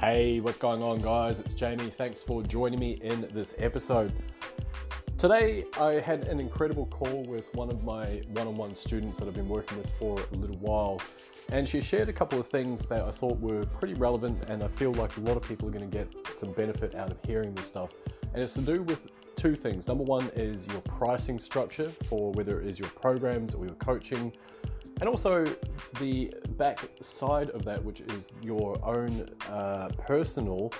Hey, what's going on, guys? It's Jamie. Thanks for joining me in this episode. Today, I had an incredible call with one of my one on one students that I've been working with for a little while. And she shared a couple of things that I thought were pretty relevant, and I feel like a lot of people are going to get some benefit out of hearing this stuff. And it's to do with two things. Number one is your pricing structure for whether it is your programs or your coaching, and also the back side of that, which is your own uh, personal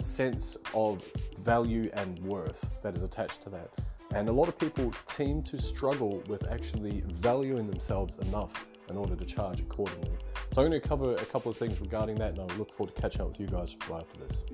sense of value and worth that is attached to that. And a lot of people seem to struggle with actually valuing themselves enough in order to charge accordingly. So I'm going to cover a couple of things regarding that, and I look forward to catching up with you guys right after this.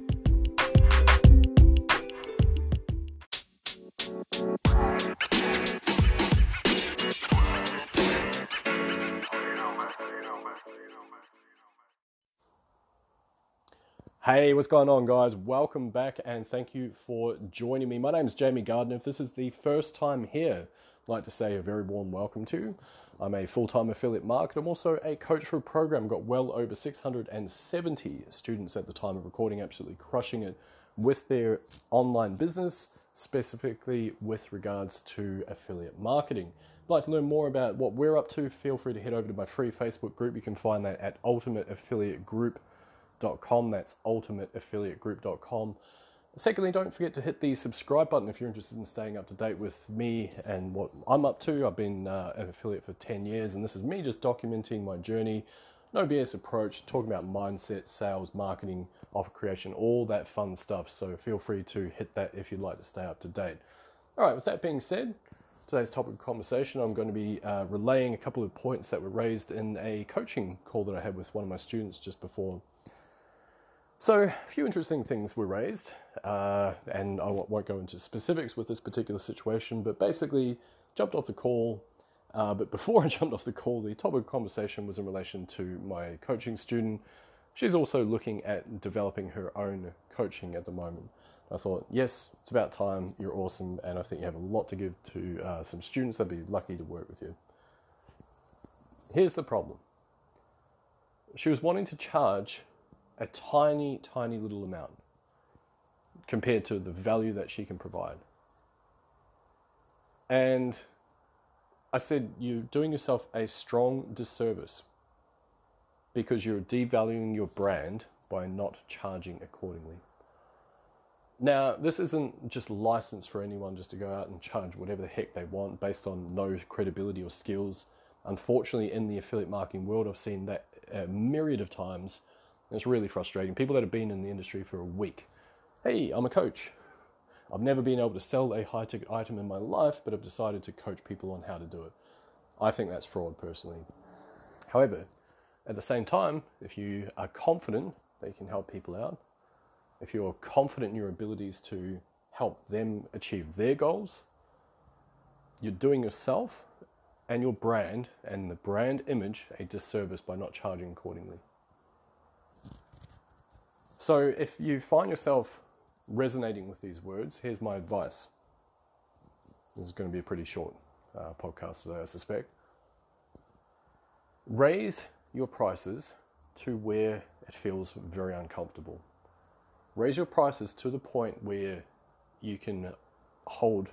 Hey, what's going on, guys? Welcome back and thank you for joining me. My name is Jamie Gardner. If this is the first time here, I'd like to say a very warm welcome to. I'm a full time affiliate marketer. I'm also a coach for a program. Got well over 670 students at the time of recording, absolutely crushing it with their online business, specifically with regards to affiliate marketing. Like to learn more about what we're up to, feel free to head over to my free Facebook group. You can find that at Ultimate Affiliate Group ultimateaffiliategroup.com. That's ultimateaffiliategroup.com. Secondly, don't forget to hit the subscribe button if you're interested in staying up to date with me and what I'm up to. I've been uh, an affiliate for 10 years, and this is me just documenting my journey. No BS approach, talking about mindset, sales, marketing, offer creation, all that fun stuff. So feel free to hit that if you'd like to stay up to date. All right, with that being said, today's topic of conversation, I'm going to be uh, relaying a couple of points that were raised in a coaching call that I had with one of my students just before so, a few interesting things were raised, uh, and I won't go into specifics with this particular situation, but basically, jumped off the call. Uh, but before I jumped off the call, the topic of conversation was in relation to my coaching student. She's also looking at developing her own coaching at the moment. I thought, yes, it's about time. You're awesome, and I think you have a lot to give to uh, some students that'd be lucky to work with you. Here's the problem she was wanting to charge a tiny, tiny little amount compared to the value that she can provide. And I said, You're doing yourself a strong disservice because you're devaluing your brand by not charging accordingly. Now, this isn't just license for anyone just to go out and charge whatever the heck they want based on no credibility or skills. Unfortunately, in the affiliate marketing world, I've seen that a myriad of times it's really frustrating. People that have been in the industry for a week. Hey, I'm a coach. I've never been able to sell a high ticket item in my life, but I've decided to coach people on how to do it. I think that's fraud personally. However, at the same time, if you are confident that you can help people out, if you're confident in your abilities to help them achieve their goals, you're doing yourself and your brand and the brand image a disservice by not charging accordingly. So if you find yourself resonating with these words, here's my advice. This is going to be a pretty short uh, podcast today, I suspect. Raise your prices to where it feels very uncomfortable. Raise your prices to the point where you can hold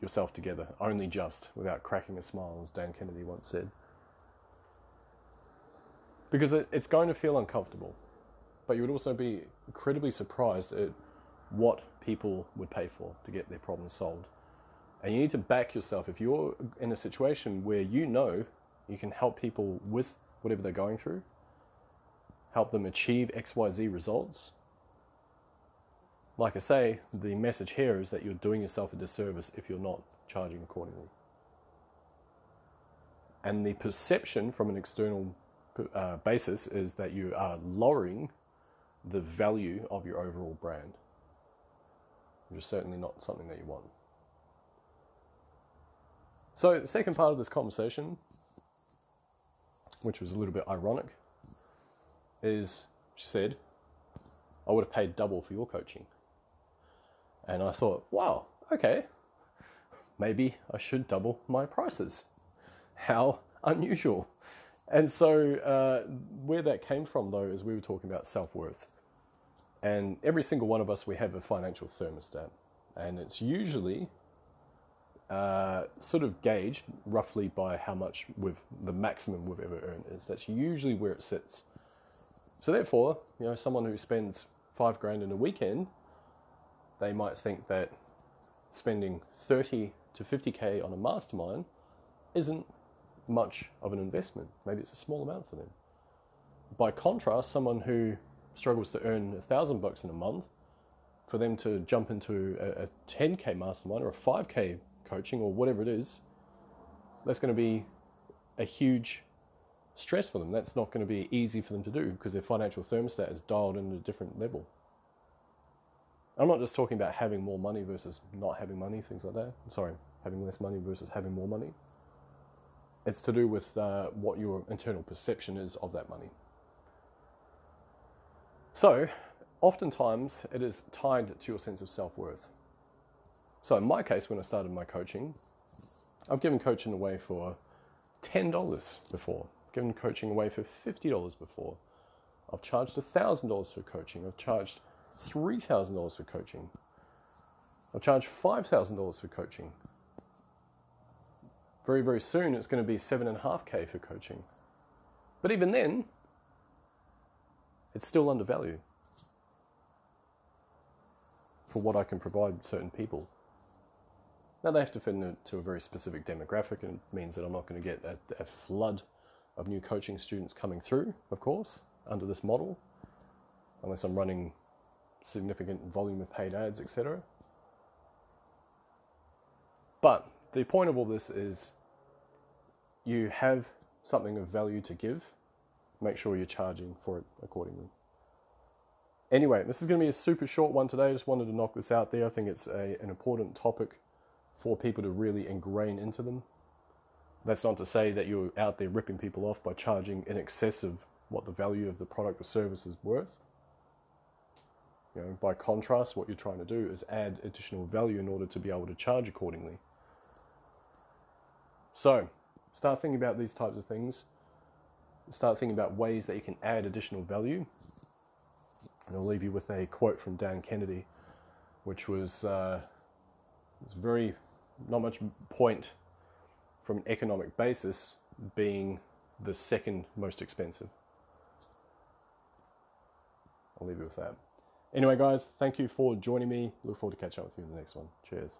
yourself together, only just, without cracking a smile, as Dan Kennedy once said. Because it, it's going to feel uncomfortable but you would also be incredibly surprised at what people would pay for to get their problems solved. And you need to back yourself. If you're in a situation where you know you can help people with whatever they're going through, help them achieve XYZ results, like I say, the message here is that you're doing yourself a disservice if you're not charging accordingly. And the perception from an external uh, basis is that you are lowering the value of your overall brand, which is certainly not something that you want. So, the second part of this conversation, which was a little bit ironic, is she said, I would have paid double for your coaching. And I thought, wow, okay, maybe I should double my prices. How unusual. And so, uh, where that came from, though, is we were talking about self worth. And every single one of us, we have a financial thermostat. And it's usually uh, sort of gauged roughly by how much we've, the maximum we've ever earned is. That's usually where it sits. So therefore, you know, someone who spends five grand in a weekend, they might think that spending 30 to 50k on a mastermind isn't much of an investment. Maybe it's a small amount for them. By contrast, someone who struggles to earn a thousand bucks in a month, for them to jump into a, a 10k mastermind or a 5k coaching or whatever it is, that's going to be a huge stress for them. That's not going to be easy for them to do because their financial thermostat is dialed in at a different level. I'm not just talking about having more money versus not having money, things like that. sorry, having less money versus having more money. It's to do with uh, what your internal perception is of that money. So, oftentimes it is tied to your sense of self worth. So, in my case, when I started my coaching, I've given coaching away for $10 before, I've given coaching away for $50 before. I've charged $1,000 for coaching. I've charged $3,000 for coaching. I've charged $5,000 for coaching. Very, very soon it's going to be 7.5k for coaching. But even then, it's still undervalued for what I can provide certain people. Now they have to fit into a very specific demographic, and it means that I'm not going to get a, a flood of new coaching students coming through, of course, under this model, unless I'm running significant volume of paid ads, etc. But the point of all this is you have something of value to give, make sure you're charging for it accordingly. Anyway, this is going to be a super short one today. I just wanted to knock this out there. I think it's a, an important topic for people to really ingrain into them. That's not to say that you're out there ripping people off by charging in excess of what the value of the product or service is worth. You know, by contrast, what you're trying to do is add additional value in order to be able to charge accordingly. So, start thinking about these types of things. Start thinking about ways that you can add additional value. And I'll leave you with a quote from Dan Kennedy, which was, uh, was very not much point from an economic basis being the second most expensive. I'll leave you with that. Anyway, guys, thank you for joining me. Look forward to catching up with you in the next one. Cheers.